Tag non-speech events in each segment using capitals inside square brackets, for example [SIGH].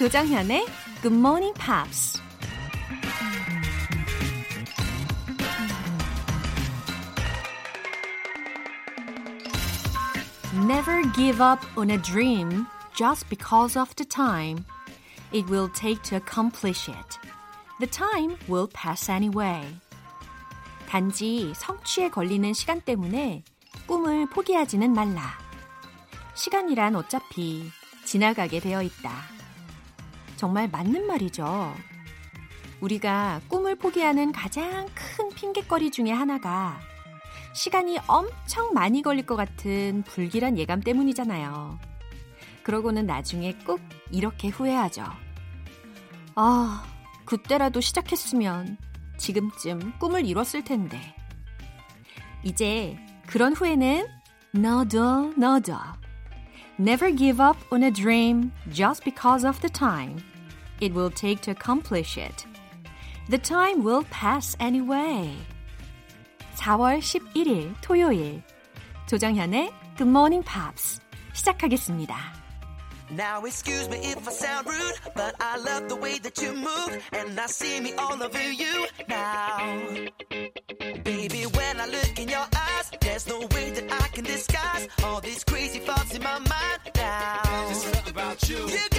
조장현의 Good Morning Pops. Never give up on a dream just because of the time it will take to accomplish it. The time will pass anyway. 단지 성취에 걸리는 시간 때문에 꿈을 포기하지는 말라. 시간이란 어차피 지나가게 되어 있다. 정말 맞는 말이죠. 우리가 꿈을 포기하는 가장 큰 핑곗거리 중에 하나가 시간이 엄청 많이 걸릴 것 같은 불길한 예감 때문이잖아요. 그러고는 나중에 꼭 이렇게 후회하죠. 아, 그때라도 시작했으면 지금쯤 꿈을 이뤘을 텐데. 이제 그런 후회는 너도 너도. Never give up on a dream just because of the time it will take to accomplish it. The time will pass anyway. 4월 11일 토요일 조정현의 Good Morning Pops 시작하겠습니다. Now excuse me if I sound rude, but I love the way that you move, and I see me all over you now. Baby, when I look in your eyes, there's no way that I can disguise all these crazy thoughts in my mind now. There's something about you. You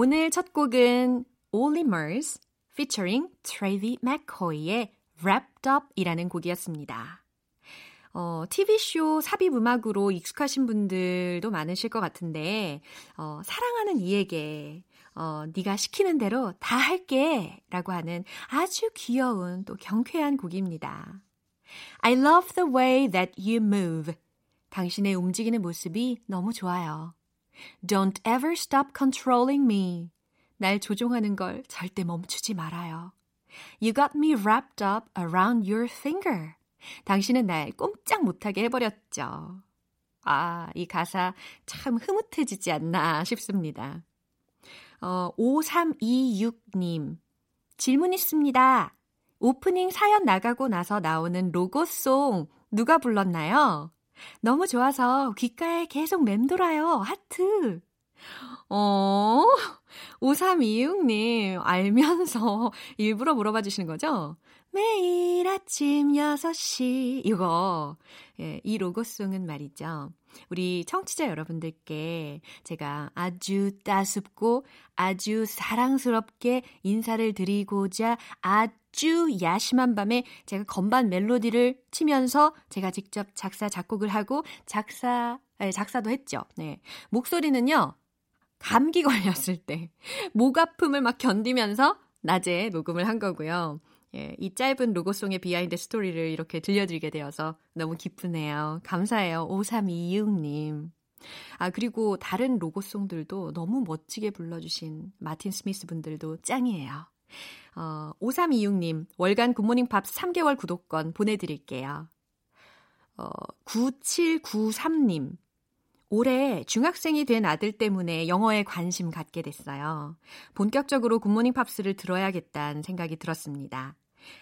오늘 첫 곡은 Olly Murs featuring Travis McCoy의 Wrapped Up이라는 곡이었습니다. 어, TV쇼 삽입 음악으로 익숙하신 분들도 많으실 것 같은데, 어, 사랑하는 이에게, 어, 네가 시키는 대로 다 할게 라고 하는 아주 귀여운 또 경쾌한 곡입니다. I love the way that you move. 당신의 움직이는 모습이 너무 좋아요. Don't ever stop controlling me. 날 조종하는 걸 절대 멈추지 말아요. You got me wrapped up around your finger. 당신은 날 꼼짝 못하게 해버렸죠. 아, 이 가사 참 흐뭇해지지 않나 싶습니다. 어, 5326님. 질문 있습니다. 오프닝 사연 나가고 나서 나오는 로고송 누가 불렀나요? 너무 좋아서 귓가에 계속 맴돌아요. 하트. 어, 5326님, 알면서 [LAUGHS] 일부러 물어봐 주시는 거죠? 매일 아침 6시. 이거, 예, 이 로고송은 말이죠. 우리 청취자 여러분들께 제가 아주 따숩고 아주 사랑스럽게 인사를 드리고자 아주 야심한 밤에 제가 건반 멜로디를 치면서 제가 직접 작사, 작곡을 하고 작사, 네, 작사도 했죠. 네. 목소리는요, 감기 걸렸을 때, 목 아픔을 막 견디면서 낮에 녹음을 한 거고요. 예, 이 짧은 로고송의 비하인드 스토리를 이렇게 들려드리게 되어서 너무 기쁘네요. 감사해요. 5326님. 아, 그리고 다른 로고송들도 너무 멋지게 불러주신 마틴 스미스 분들도 짱이에요. 어, 5326님, 월간 굿모닝 팝 3개월 구독권 보내드릴게요. 어, 9793님, 올해 중학생이 된 아들 때문에 영어에 관심 갖게 됐어요. 본격적으로 굿모닝 팝스를 들어야겠다는 생각이 들었습니다.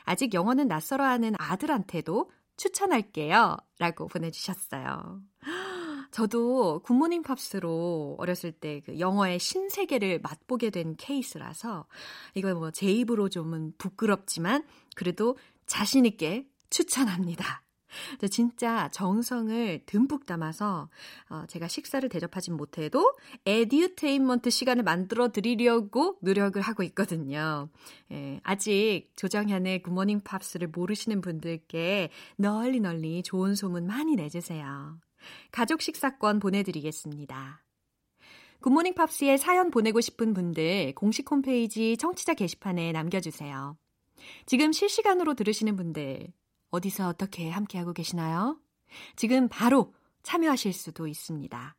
아직 영어는 낯설어 하는 아들한테도 추천할게요. 라고 보내주셨어요. [GASPS] 저도 굿모닝 팝스로 어렸을 때 그 영어의 신세계를 맛보게 된 케이스라서 이거 뭐 제 입으로 좀은 부끄럽지만 그래도 자신있게 추천합니다. 저 진짜 정성을 듬뿍 담아서 어, 제가 식사를 대접하진 못해도 에듀테인먼트 시간을 만들어 드리려고 노력을 하고 있거든요. 예, 아직 조정현의 굿모닝 팝스를 모르시는 분들께 널리 널리 좋은 소문 많이 내주세요. 가족 식사권 보내드리겠습니다. 굿모닝 팝스에 사연 보내고 싶은 분들 공식 홈페이지 청취자 게시판에 남겨주세요. 지금 실시간으로 들으시는 분들 어디서 어떻게 함께하고 계시나요? 지금 바로 참여하실 수도 있습니다.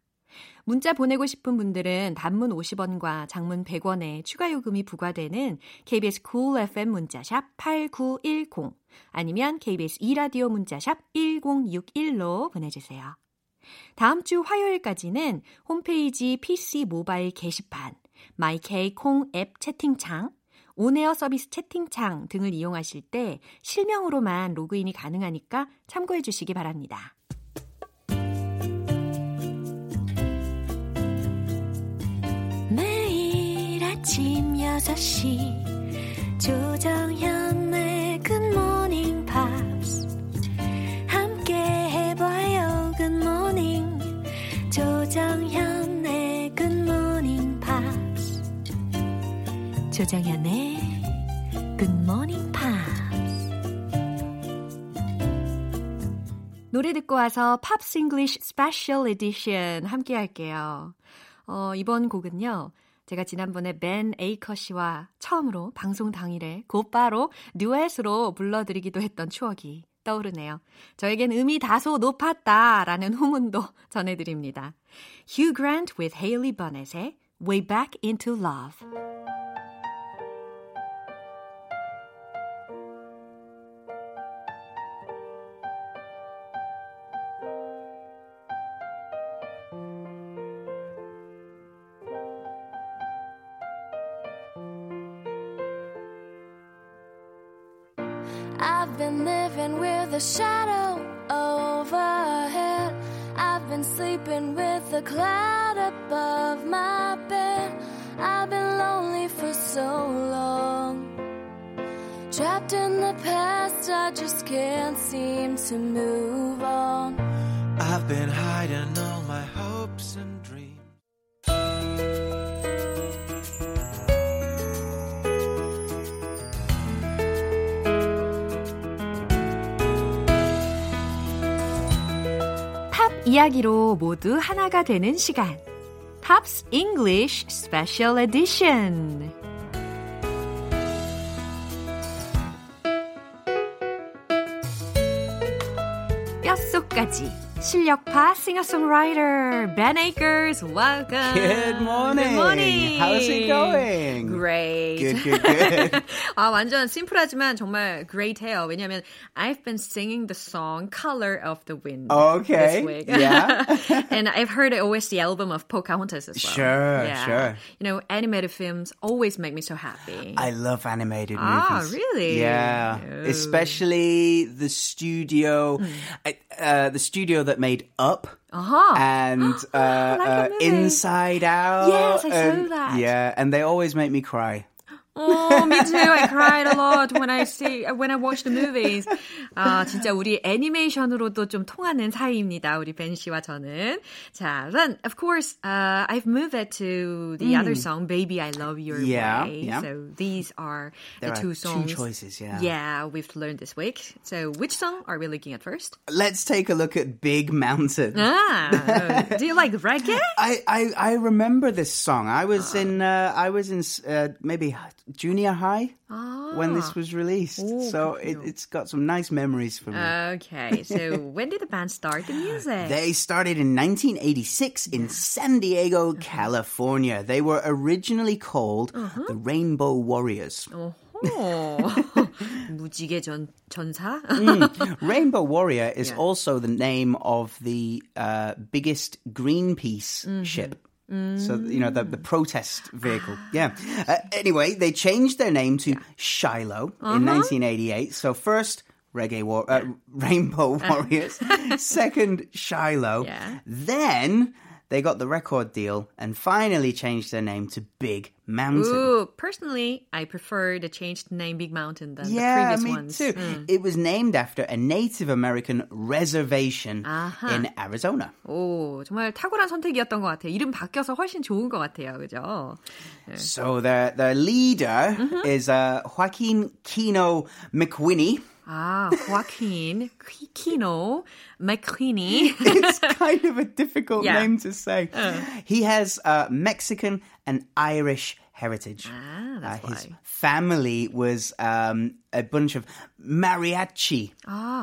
문자 보내고 싶은 분들은 단문 50원과 장문 100원의 추가 요금이 부과되는 KBS cool FM 문자샵 8910 아니면 KBS 2라디오 문자샵 1061로 보내 주세요. 다음 주 화요일까지는 홈페이지 PC 모바일 게시판, 마이케이 콩 앱 채팅창, 온에어 서비스 채팅창 등을 이용하실 때 실명으로만 로그인이 가능하니까 참고해 주시기 바랍니다. 매일 아침 6시 조정현의 굿모닝 조정현의 굿모닝 팝스 노래 듣고 와서 Pops English Special Edition 함께 할게요. 어, 이번 곡은요. 제가 지난번에 벤 에이커 씨와 처음으로 방송 당일에 곧바로 듀엣으로 불러드리기도 했던 추억이 떠오르네요. 저에겐 음이 다소 높았다라는 후문도 [LAUGHS] 전해드립니다. Hugh Grant with Hailey Bennett의 Way Back into Love. A shadow overhead. I've been sleeping with a cloud above my bed. I've been lonely for so long. Trapped in the past, I just can't seem to move on. I've been hiding all my hopes and 이야기로 모두 하나가 되는 시간. Pops English Special Edition. 뼛속까지 실력파 싱어송라이터 Ben Akers, welcome. Good morning. Good morning. How's it going? Great. Good, good, good. [LAUGHS] 아, 완전 심플하지만 정말 great해요. 왜냐면 I've been singing the song Color of the Wind Okay. this week. Yeah. [LAUGHS] and I've heard the OST album of Pocahontas as well. Sure, yeah. sure. You know, animated films always make me so happy. I love animated Ah, movies. really? Yeah, Oh. especially the studio, I- uh, the studio that made Up. Uh-huh. And [GASPS] uh, like that uh. Inside Out. Yes, I saw and- that. Yeah, and they always make me cry. Oh, me too. I cried a lot when I see when I watch the movies. 아, 진짜 우리 애니메이션으로도 좀 통하는 사이입니다. 우리 벤 씨와 저는. 자, then of course, uh, I've moved it to the other song, "Baby I Love Your Yeah, Way." yeah. So these are There the are two two songs. choices, yeah. Yeah, we've learned this week. So, which song are we looking at first? Let's take a look at Big Mountain. Ah, do you like reggae? [LAUGHS] I, I, I remember this song. I was in [GASPS] uh, I was in uh, maybe junior high when this was released. so it, it's got some nice memories for me. Okay, so [LAUGHS] when did the band start the music? They started in 1986 in San Diego, California. They were originally called the Rainbow Warriors. [LAUGHS] 어, 무지개 전 전사? [LAUGHS] Rainbow Warrior is also the name of the uh, biggest Greenpeace ship. So, you know, the, the protest vehicle. [GASPS] Yeah. Uh, anyway, they changed their name to Shiloh in 1988. So, first, Reggae War, uh, [LAUGHS] Rainbow [LAUGHS] Warriors. [LAUGHS] Second, Shiloh. Yeah. Then they got the record deal and finally changed their name to Big Mountain. Ooh, personally, I prefer the changed name Big Mountain than Yeah, the previous me ones. too. It was named after a Native American reservation in Arizona. 오, 정말 탁월한 선택이었던 것 같아요. 이름 바뀌어서 훨씬 좋은 것 같아요. 그죠? So the the leader is uh, Joaquin Kino McWhinney. 아, Joaquin Kino McQueenie. [LAUGHS] It's kind of a difficult Yeah. name to say. He has uh, Mexican and Irish heritage. Ah, that's Uh, his why. family was um, a bunch of mariachi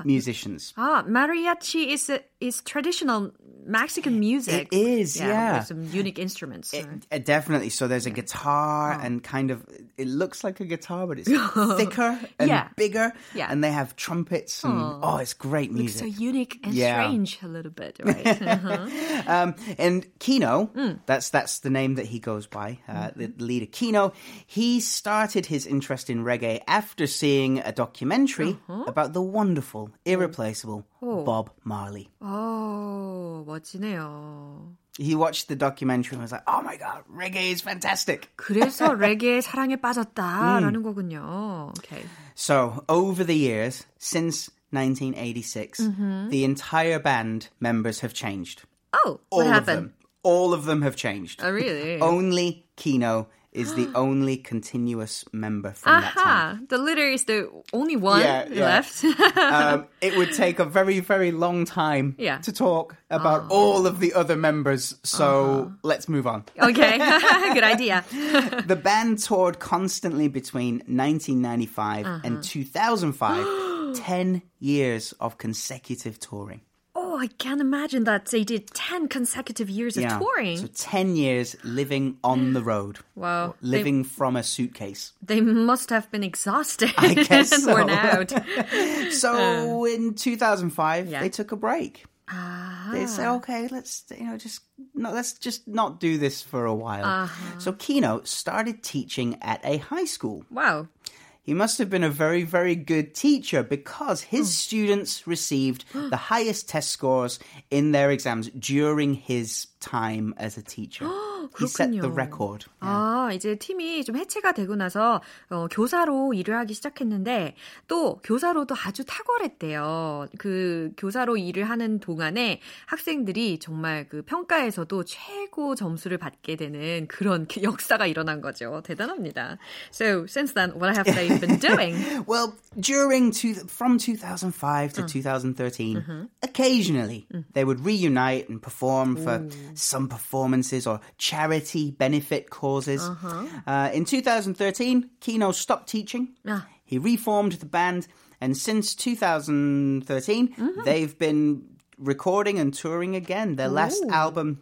musicians. 아, mariachi is a, is traditional Mexican music. It is, yeah. With some unique instruments. It, uh, definitely. So there's a guitar Oh. and kind of it looks like a guitar, but it's [LAUGHS] thicker and Yeah. bigger. Yeah. And they have trumpets and oh, it's great Looks music. so unique and Yeah. strange a little bit, right? [LAUGHS] [LAUGHS] Uh-huh. Um, and Kino, Mm. that's that's the name that he goes by, uh, Mm-hmm. the leader Kino. He started his interest in reggae after seeing a documentary Uh-huh. about the wonderful, irreplaceable Oh. Bob Marley. 오, 멋지네요. He watched the documentary and was like, "Oh my god, reggae is fantastic." 그래서 레게의 [LAUGHS] 사랑에 빠졌다라는 음. 거군요. Okay. So, over the years, since 1986, Mm-hmm. the entire band members have changed. Oh, All what of happened? them. All of them have changed. Oh, really? [LAUGHS] Only Kino is the [GASPS] only continuous member from that time. Aha, the litter is the only one Yeah, yeah. left. [LAUGHS] Um, it would [LAUGHS] take a very, very long time Yeah. to talk about all of the other members. So let's move on. okay, [LAUGHS] good idea. The band toured constantly between 1995 Uh-huh. [GASPS] and 2005. [GASPS] 10 years of consecutive touring. I can't imagine that they did 10 consecutive years of touring. So 10 years living on the [GASPS] road. Wow. Living from a suitcase. They must have been exhausted I [LAUGHS] guess and so. worn out. [LAUGHS] So in 2005, Uh. Yeah. they took a break. Ah. They said, okay, let's you know just no, let's just not do this for a while. Uh-huh. So Kino started teaching at a high school. Wow. He must have been a very, very good teacher because his Hmm. students received the highest test scores in their exams during his time as a teacher. he set the record. 아, 이제 팀이 좀 해체가 되고 나서 어, 교사로 일을 하기 시작했는데 또 교사로도 아주 탁월했대요. 그 교사로 일을 하는 동안에 학생들이 정말 그 평가에서도 최고 점수를 받게 되는 그런 그 역사가 일어난 거죠. 대단합니다. So since then, what have they been doing? [LAUGHS] Well, during two, from 2005 to Uh. 2013, Mm-hmm. occasionally Mm. they would reunite and perform for some performances or charity benefit causes. Uh, in 2013, Kino stopped teaching. Uh-huh. Ah. He reformed the band, and since 2013, Mm-hmm. they've been recording and touring again. Their last album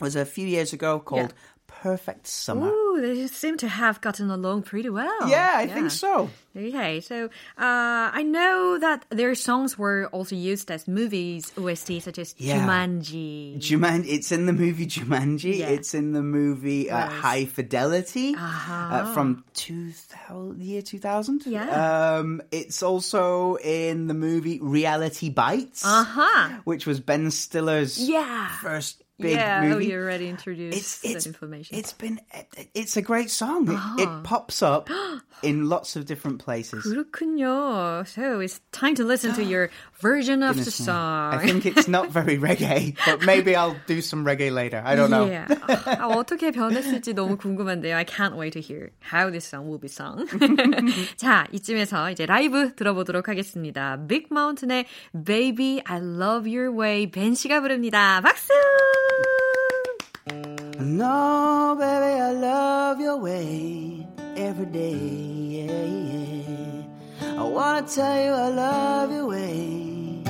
was a few years ago called Perfect Summer. Ooh, they seem to have gotten along pretty well. Yeah, I think so. Okay, so uh, I know that their songs were also used as movies OST, such as Yeah. Jumanji. Juman, it's in the movie Jumanji. Yeah. It's in the movie uh, Nice. High Fidelity Uh-huh. uh, from 2000, the year 2000. Yeah. Um, it's also in the movie Reality Bites, Uh-huh. which was Ben Stiller's Yeah. first big yeah, oh, movie. you already introduced It's it's that information. it's been it's a great song. It, it pops up [GASPS] in lots of different places. 그렇군요. So it's time to listen to your [GASPS] version of the Goodness me. song. I think it's not [LAUGHS] very reggae, but maybe I'll do some reggae later. I don't know. Yeah. 아, 어떻게 변했을지 너무 [LAUGHS] 궁금한데요. I can't wait to hear how this song will be sung. [LAUGHS] 자, 이쯤에서 이제 라이브 들어보도록 하겠습니다. Big Mountain의 Baby I Love Your Way 벤 씨가 부릅니다. 박수! No, baby, I love your way every day. Yeah, yeah. I wanna tell you I love your way.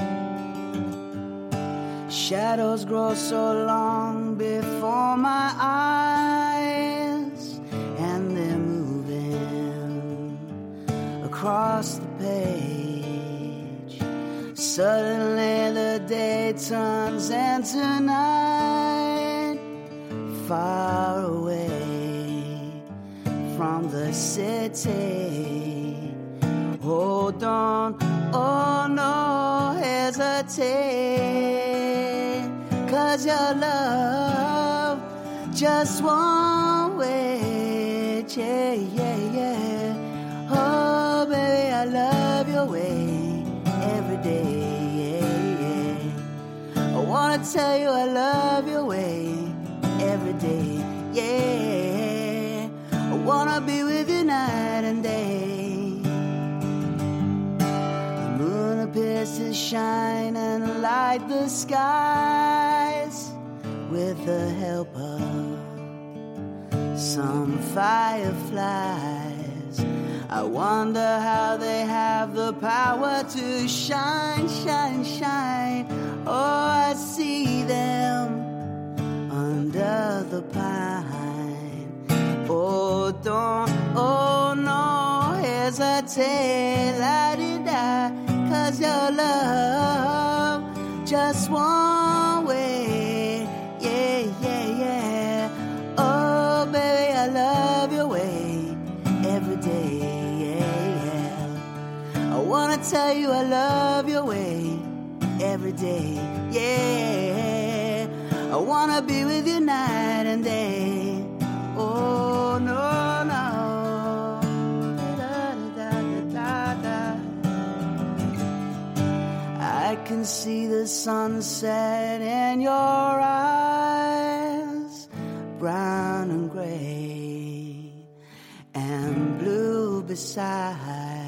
Shadows grow so long before my eyes, and they're moving across the page. Suddenly the day turns into night far away from the city. Hold on, oh no, hesitate. Cause your love just won't yeah. Wanna tell you I love your way every day. Yeah, I wanna be with you night and day. The moon appears to shine and light the skies with the help of some fireflies. I wonder how they have the power to shine, shine, shine. Oh, I see them under the pine. Oh, don't, oh no, hesitate, la di da, cause your love just one tell you I love your way every day. Yeah. I wanna be with you night and day. Oh, no, no. I can see the sunset in your eyes, brown and gray, and blue besides.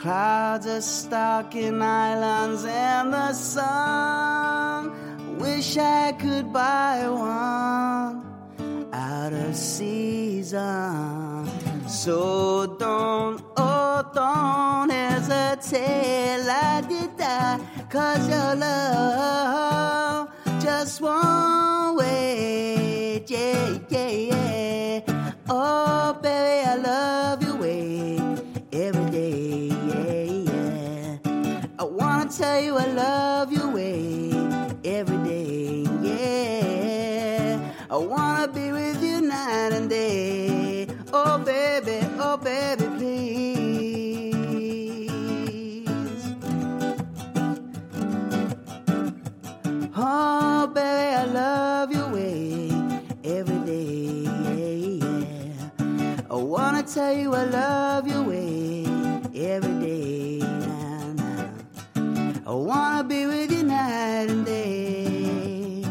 Clouds are stalking islands in the sun. Wish I could buy one out of season. So don't, oh, don't hesitate, la di da, cause your love just won't tell you I love your way every day. Nah, nah. I wanna be with you night and day.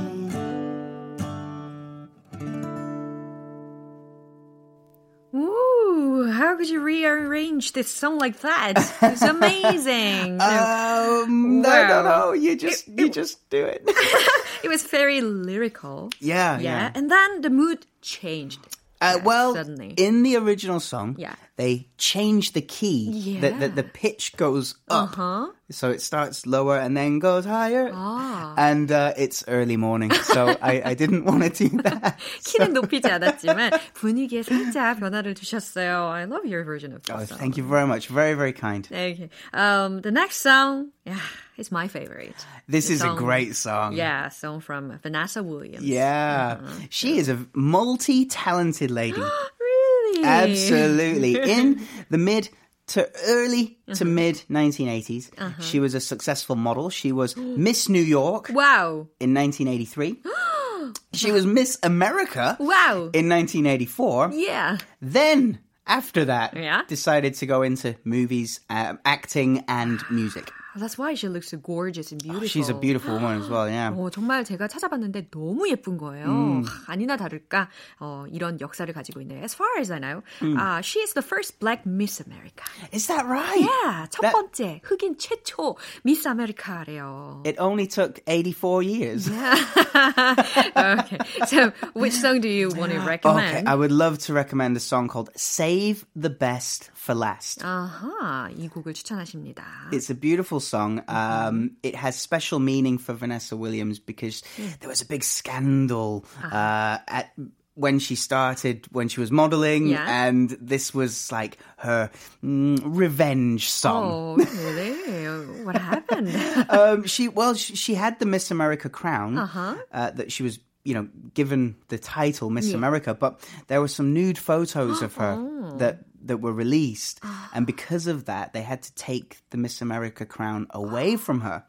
Ooh, how could you rearrange this song like that? It's [LAUGHS] amazing. Um, I don't Wow. know. You just, you just do it. [LAUGHS] it was very lyrical. yeah, Yeah. yeah. And then the mood changed. Uh, Yeah, well, suddenly. in the original song, Yeah. they change the key. The, the, the pitch goes up. Uh-huh. So it starts lower and then goes higher. Ah. And uh, it's early morning, so [LAUGHS] I, I didn't want to do that. 키는 높이지 [LAUGHS] 않았지만 분위기에 살짝 변화를 주셨어요. I love your version of Oh, this song. thank you very much. Very, very kind. Okay. Um, the next song, yeah, it's my favorite. This The is song- a great song. Yeah, song from Vanessa Williams. Yeah. She is a multi talented lady. [GASPS] Really? Absolutely. [LAUGHS] In the mid to early to Uh-huh. mid 1980s, she was a successful model. She was [GASPS] Miss New York Wow. in 1983. [GASPS] she was Miss America Wow. in 1984. Yeah. Then, after that, Yeah. decided to go into movies, um, acting, and music. That's why she looks so gorgeous and beautiful. She's a beautiful woman as well, yeah. [GASPS] 어, 정말 제가 찾아봤는데 너무 예쁜 거예요. 음. 하, 아니나 다를까 어, 이런 역사를 가지고 있네요. As far as I know, 음. uh, she is the first black Miss America. Is that right? Yeah, 첫 That- 번째 흑인 최초 미스 아메리카래요. It only took 84 years. okay, [LAUGHS] so which song do you [LAUGHS] want to Okay, recommend? I would love to recommend a song called Save the Best for Last. 아하, 이 곡을 추천하십니다. It's a beautiful song. Um, it has special meaning for Vanessa Williams because there was a big scandal uh, at when she started when she was modeling, Yeah. and this was like her mm, revenge song. Oh, really? What happened? [LAUGHS] um, she well, she, she had the Miss America crown Uh-huh. uh, that she was. You know, given the title Miss America, but there were some nude photos [GASPS] of her Oh. that that were released, [GASPS] and because of that, they had to take the Miss America crown away [GASPS] from her.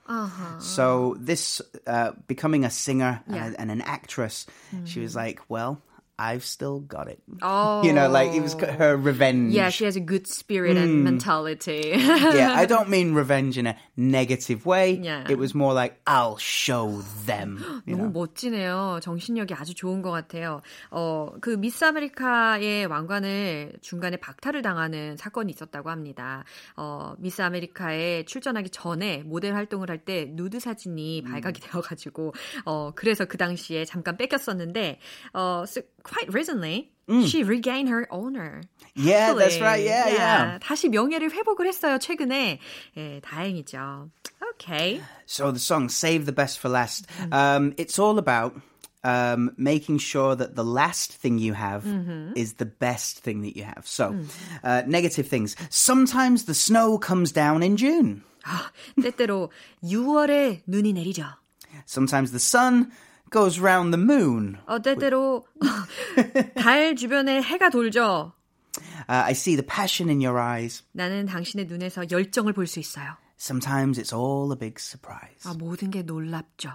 So this, uh, becoming a singer Uh-huh. Yeah. Mm. and, and an actress, she was like, "Well, I've still got it." Oh, You know, like it was her revenge. Yeah, she has a good spirit and mentality. yeah, I don't mean revenge in a negative way. Yeah. It was more like I'll show them. 너무 know? 멋지네요. 정신력이 아주 좋은 것 같아요. 어, 그 미스 아메리카의 왕관을 중간에 박탈을 당하는 사건이 있었다고 합니다. 어, 미스 아메리카에 출전하기 전에 모델 활동을 할 때 누드 사진이 발각이 되어 가지고, 어, 그래서 그 당시에 잠깐 뺏겼었는데, 어, 쓰- quite recently, she regained her honor. Yeah, that's Actually. right. Yeah, yeah. 다시 명예를 회복을 했어요, 최근에. 예, 다행이죠. Okay. So the song "Save the Best for Last," um, it's all about um, making sure that the last thing you have is the best thing that you have. So, uh, negative things. Sometimes the snow comes down in June. [GASPS] 아, 때때로 6월에 눈이 내리죠. Sometimes the sun goes round the moon. 어, 때때로 [LAUGHS] 달 주변에 해가 돌죠. Uh, I see the passion in your eyes. 나는 당신의 눈에서 열정을 볼 수 있어요. Sometimes it's all a big surprise. 아, 모든 게 놀랍죠.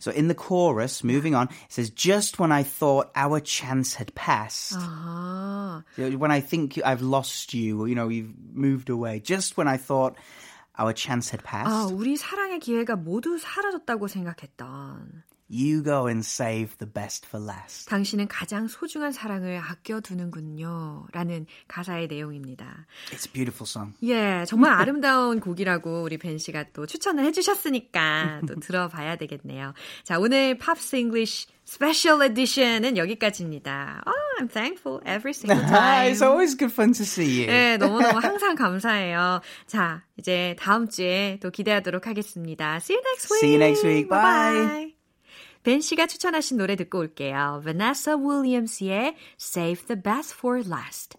So in the chorus, moving on, it says, "Just when I thought our chance had passed." 아, When I think I've lost you, you know, you've moved away. Just when I thought our chance had passed, 아, 우리 사랑의 기회가 모두 사라졌다고 생각했던 You go and save the best for last. 당신은 가장 소중한 사랑을 아껴두는군요. 라는 가사의 내용입니다. It's a beautiful song. 예, 정말 아름다운 곡이라고 우리 벤 씨가 또 추천을 해주셨으니까 또 들어봐야 되겠네요. 자, 오늘 Pops English Special Edition은 여기까지입니다. Oh, I'm thankful every single time. it's always good fun to see you. 네, 너무너무 항상 감사해요. 자, 이제 다음 주에 또 기대하도록 하겠습니다. See you next week. See you next week. Bye. Bye. 벤 씨가 추천하신 노래 듣고 올게요. Vanessa Williams의 Save the Best for Last.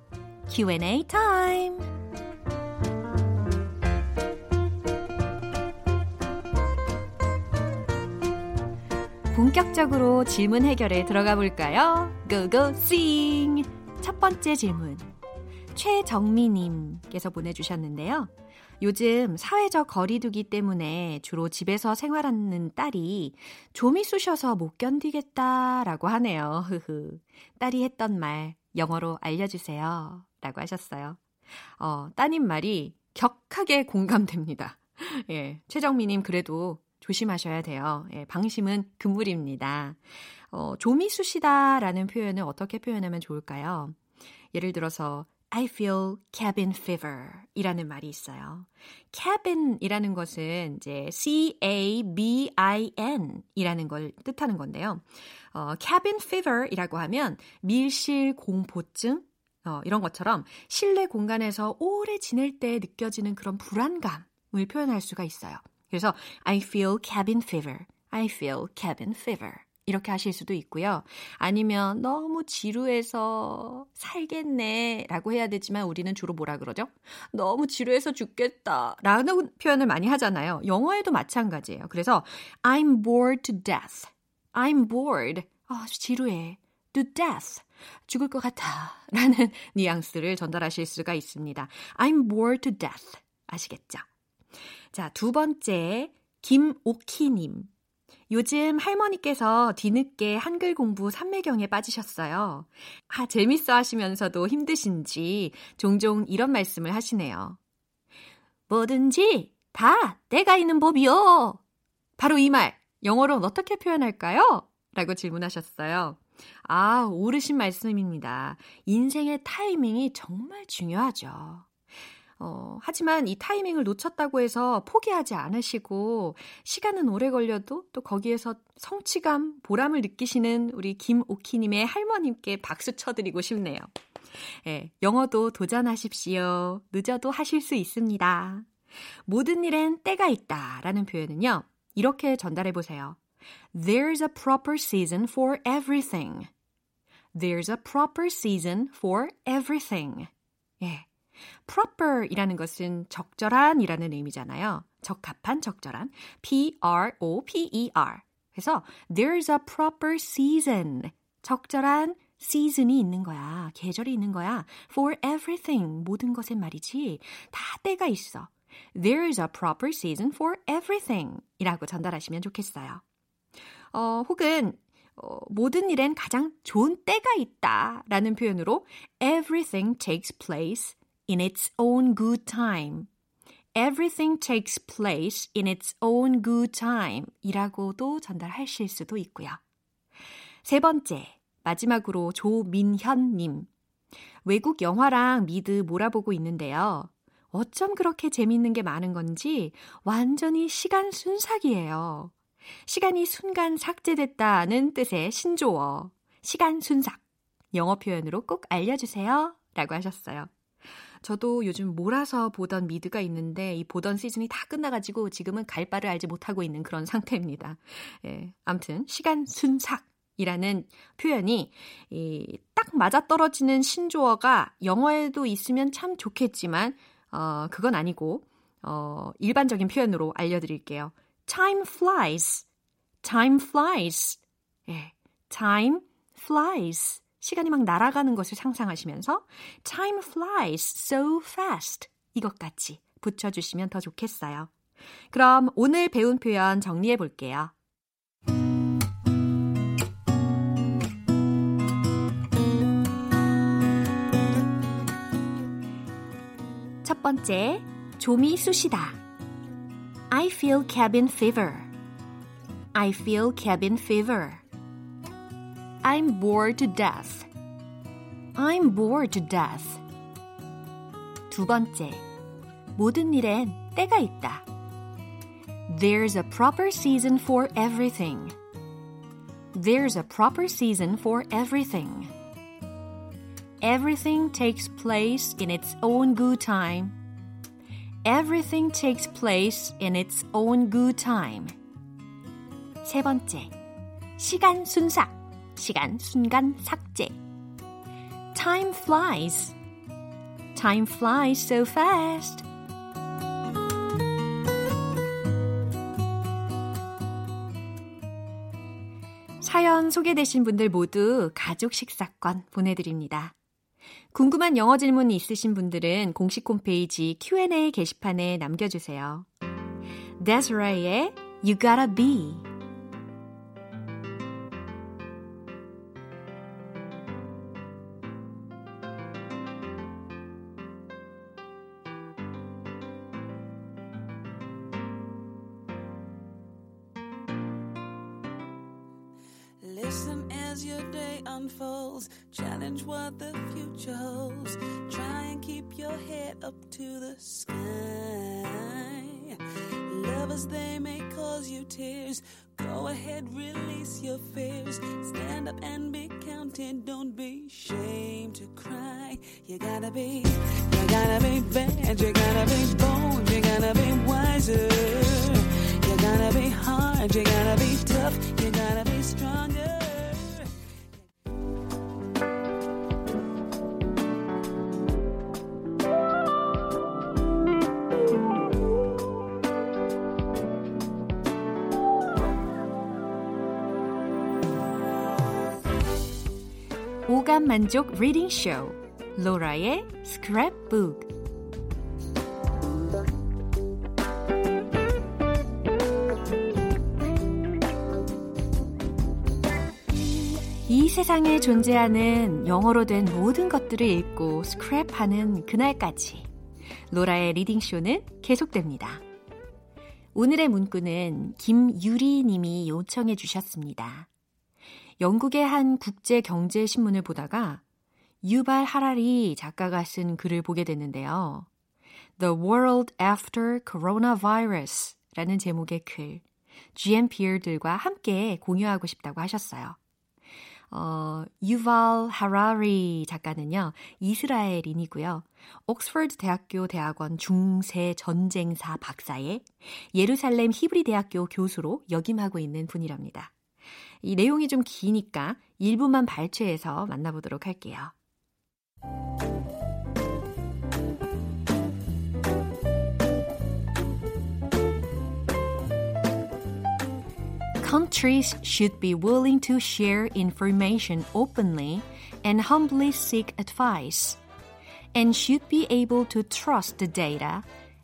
Q&A 타임. 본격적으로 질문 해결에 들어가 볼까요? 고고 싱! 첫 번째 질문. 최정미님께서 보내주셨는데요. 요즘 사회적 거리두기 때문에 주로 집에서 생활하는 딸이 좀이 쑤셔서 못 견디겠다라고 하네요. 흐흐. 딸이 했던 말 영어로 알려주세요. 라고 하셨어요. 어, 따님 말이 격하게 공감됩니다. 예, 최정미님 그래도 조심하셔야 돼요. 예, 방심은 금물입니다. 어, 좀이 쑤시다라는 표현을 어떻게 표현하면 좋을까요? 예를 들어서 I feel cabin fever 이라는 말이 있어요. cabin이라는 것은 이제 C-A-B-I-N 이라는 걸 뜻하는 건데요. 어, cabin fever이라고 하면 밀실 공포증 어, 이런 것처럼 실내 공간에서 오래 지낼 때 느껴지는 그런 불안감을 표현할 수가 있어요. 그래서 I feel cabin fever. I feel cabin fever. 이렇게 하실 수도 있고요. 아니면 너무 지루해서 살겠네 라고 해야 되지만 우리는 주로 뭐라 그러죠? 너무 지루해서 죽겠다 라는 표현을 많이 하잖아요. 영어에도 마찬가지예요. 그래서 I'm bored to death. I'm bored. 아, 지루해. to death. 죽을 것 같아. 라는 [LAUGHS] 뉘앙스를 전달하실 수가 있습니다. I'm bored to death. 아시겠죠? 자, 두 번째, 김오키님. 요즘 할머니께서 뒤늦게 한글 공부 삼매경에 빠지셨어요. 아, 재밌어 하시면서도 힘드신지 종종 이런 말씀을 하시네요. 뭐든지 다 때가 있는 법이요. 바로 이 말, 영어로 어떻게 표현할까요? 라고 질문하셨어요. 아, 옳으신 말씀입니다. 인생의 타이밍이 정말 중요하죠. 어, 하지만 이 타이밍을 놓쳤다고 해서 포기하지 않으시고 시간은 오래 걸려도 또 거기에서 성취감, 보람을 느끼시는 우리 김오키님의 할머님께 박수 쳐드리고 싶네요. 예, 영어도 도전하십시오. 늦어도 하실 수 있습니다. 모든 일엔 때가 있다 라는 표현은요. 이렇게 전달해 보세요. There's a proper season for everything. There's a proper season for everything. 예. proper이라는 것은 적절한이라는 의미잖아요. 적합한, 적절한. P-R-O-P-E-R. 그래서 there's a proper season. 적절한 season이 있는 거야. 계절이 있는 거야. for everything. 모든 것엔 말이지. 다 때가 있어. There's a proper season for everything. 이라고 전달하시면 좋겠어요. 어, 혹은 어, 모든 일엔 가장 좋은 때가 있다 라는 표현으로 everything takes place in its own good time. everything takes place in its own good time 이라고도 전달하실 수도 있고요. 세 번째, 마지막으로 조민현님. 외국 영화랑 미드 몰아보고 있는데요. 어쩜 그렇게 재밌는 게 많은 건지 완전히 시간 순삭이에요. 시간이 순간 삭제됐다는 뜻의 신조어. 시간 순삭. 영어 표현으로 꼭 알려주세요. 라고 하셨어요. 저도 요즘 몰아서 보던 미드가 있는데 이 보던 시즌이 다 끝나가지고 지금은 갈 바를 알지 못하고 있는 그런 상태입니다. 예, 아무튼 시간 순삭이라는 표현이 이, 딱 맞아떨어지는 신조어가 영어에도 있으면 참 좋겠지만 어, 그건 아니고 어, 일반적인 표현으로 알려드릴게요. Time flies. Time flies. 예, time flies. 시간이 막 날아가는 것을 상상하시면서 time flies so fast. 이것같이 붙여주시면 더 좋겠어요. 그럼 오늘 배운 표현 정리해 볼게요. 첫 번째, 쑤시다. I feel cabin fever. I feel cabin fever. I'm bored to death. I'm bored to death. 두 번째, 모든 일엔 때가 있다. There's a proper season for everything. There's a proper season for everything. Everything takes place in its own good time. Everything takes place in its own good time. 세 번째, 시간 순삭, 시간 순간 삭제. Time flies. Time flies so fast. 사연 소개되신 분들 모두 가족 식사권 보내드립니다. 궁금한 영어 질문이 있으신 분들은 공식 홈페이지 Q&A 게시판에 남겨주세요. Desiree의 You Gotta Be gotta be, you gotta be bad. You gotta be bold. You gotta be wiser. You gotta be hard. You gotta be tough. You gotta be stronger. 오감 만족 리딩 쇼 로라의 스크랩북 이 세상에 존재하는 영어로 된 모든 것들을 읽고 스크랩하는 그날까지 로라의 Reading Show는 계속됩니다. 오늘의 문구는 김유리 님이 요청해 주셨습니다. 영국의 한 국제 경제 신문을 보다가 유발 하라리 작가가 쓴 글을 보게 됐는데요. The World After Coronavirus 라는 제목의 글, GMP들과 함께 공유하고 싶다고 하셨어요. 어, 유발 하라리 작가는요, 이스라엘인이고요. 옥스퍼드 대학교 대학원 중세 전쟁사 박사에 예루살렘 히브리 대학교 교수로 역임하고 있는 분이랍니다. 이 내용이 좀 기니까 일부만 발췌해서 만나보도록 할게요. Countries should be willing to share information openly and humbly seek advice, and should be able to trust the data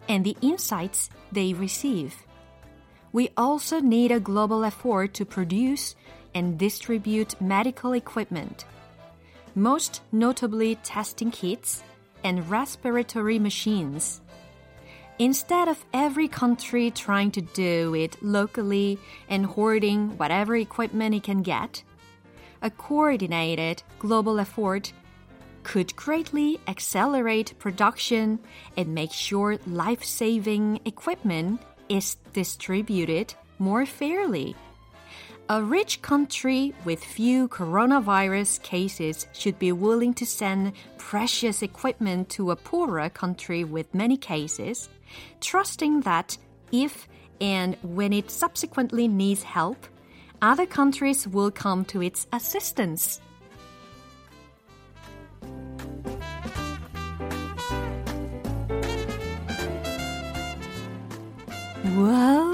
and the insights they receive. We also need a global effort to produce and distribute medical equipment, most notably testing kits and respiratory machines. Instead of every country trying to do it locally and hoarding whatever equipment it can get, a coordinated global effort could greatly accelerate production and make sure life saving equipment is distributed more fairly. A rich country with few coronavirus cases should be willing to send precious equipment to a poorer country with many cases, trusting that if and when it subsequently needs help, other countries will come to its assistance. 와우!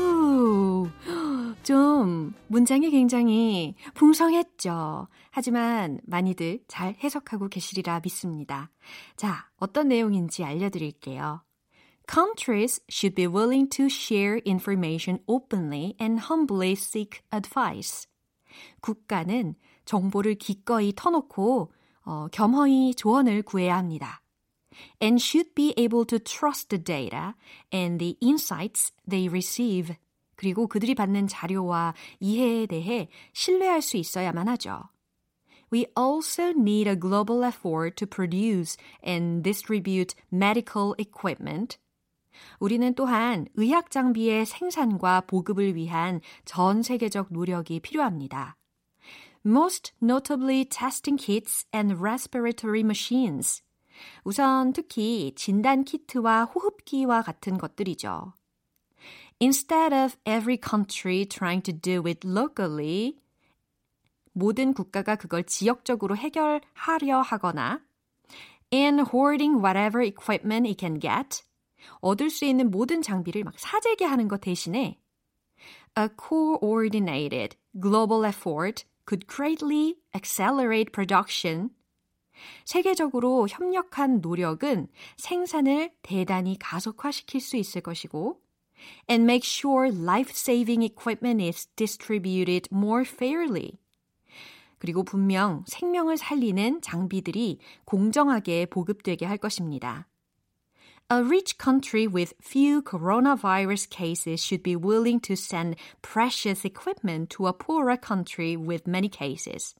좀 문장이 굉장히 풍성했죠. 하지만 많이들 잘 해석하고 계시리라 믿습니다. 자, 어떤 내용인지 알려드릴게요. Countries should be willing to share information openly and humbly seek advice. 국가는 정보를 기꺼이 터놓고 어, 겸허히 조언을 구해야 합니다. and should be able to trust the data and the insights they receive. 그리고 그들이 받는 자료와 이해에 대해 신뢰할 수 있어야만 하죠. We also need a global effort to produce and distribute medical equipment. 우리는 또한 의학 장비의 생산과 보급을 위한 전 세계적 노력이 필요합니다. Most notably testing kits and respiratory machines. 우선 특히 진단 키트와 호흡기와 같은 것들이죠. Instead of every country trying to do it locally, 모든 국가가 그걸 지역적으로 해결하려 하거나 and hoarding whatever equipment it can get, 얻을 수 있는 모든 장비를 막 사재기 하는 것 대신에 a coordinated global effort could greatly accelerate production 세계적으로 협력한 노력은 생산을 대단히 가속화시킬 수 있을 것이고 and make sure life-saving equipment is distributed more fairly. 그리고 분명 생명을 살리는 장비들이 공정하게 보급되게 할 것입니다. A rich country with few coronavirus cases should be willing to send precious equipment to a poorer country with many cases.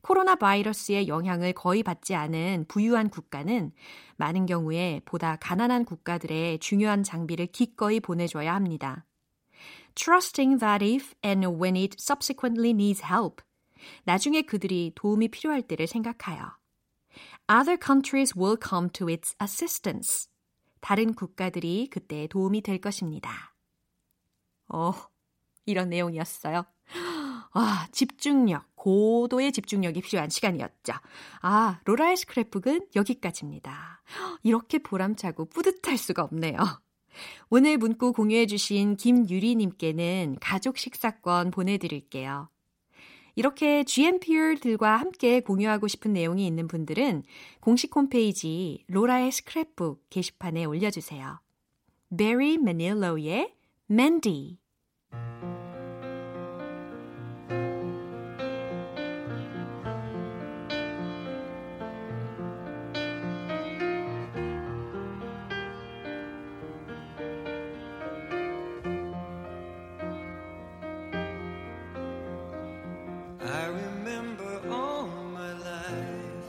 코로나 바이러스의 영향을 거의 받지 않은 부유한 국가는 많은 경우에 보다 가난한 국가들의 중요한 장비를 기꺼이 보내줘야 합니다. Trusting that if and when it subsequently needs help, 나중에 그들이 도움이 필요할 때를 생각하여 Other countries will come to its assistance. 다른 국가들이 그때 도움이 될 것입니다. 어, 이런 내용이었어요. 아, 집중력, 고도의 집중력이 필요한 시간이었죠. 아, 로라의 스크랩북은 여기까지입니다. 이렇게 보람차고 뿌듯할 수가 없네요. 오늘 문구 공유해주신 김유리님께는 가족 식사권 보내드릴게요. 이렇게 GMPR들과 함께 공유하고 싶은 내용이 있는 분들은 공식 홈페이지 로라의 스크랩북 게시판에 올려주세요. Barry Manillo의 Mandy I remember all my life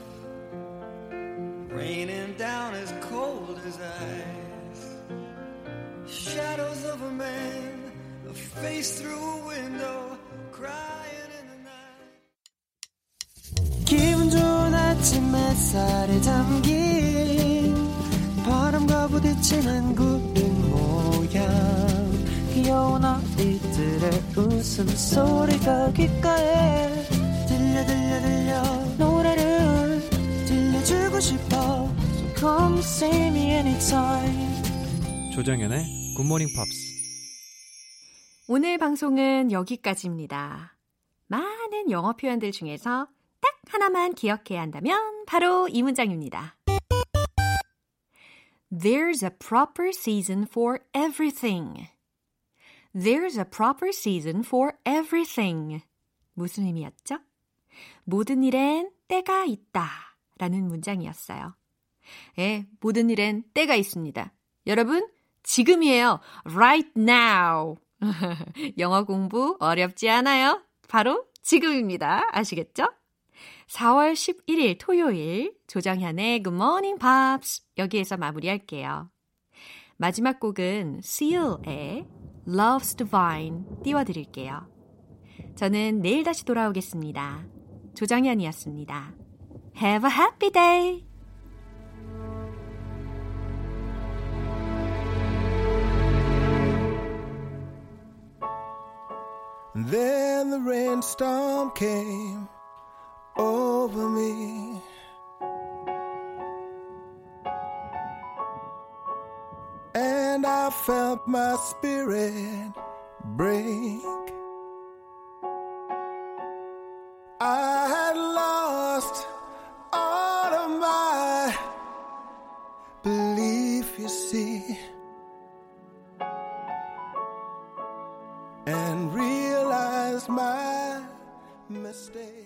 raining down as cold as ice. of a man, a face through a window, crying in the night. 바람과 부딪히는 구름 모양 귀여운 아이들의 웃음소리가 귓가에 come see me anytime 조정연의 굿모닝 팝스. 오늘 방송은 여기까지입니다. 많은 영어 표현들 중에서 딱 하나만 기억해야 한다면 바로 이 문장입니다. There's a proper season for everything. There's a proper season for everything. 무슨 의미였죠? 모든 일엔 때가 있다. 라는 문장이었어요. 예, 모든 일엔 때가 있습니다. 여러분, 지금이에요. Right now. [LAUGHS] 영어 공부 어렵지 않아요. 바로 지금입니다. 아시겠죠? 4월 11일 토요일 조정현의 Good Morning Pops 여기에서 마무리할게요. 마지막 곡은 Seal의 Love's Divine 띄워드릴게요. 저는 내일 다시 돌아오겠습니다. 조정현이었습니다. Have a happy day! Then the rainstorm came over me. And I felt my spirit break. I had lost all of my belief, you see. mistake.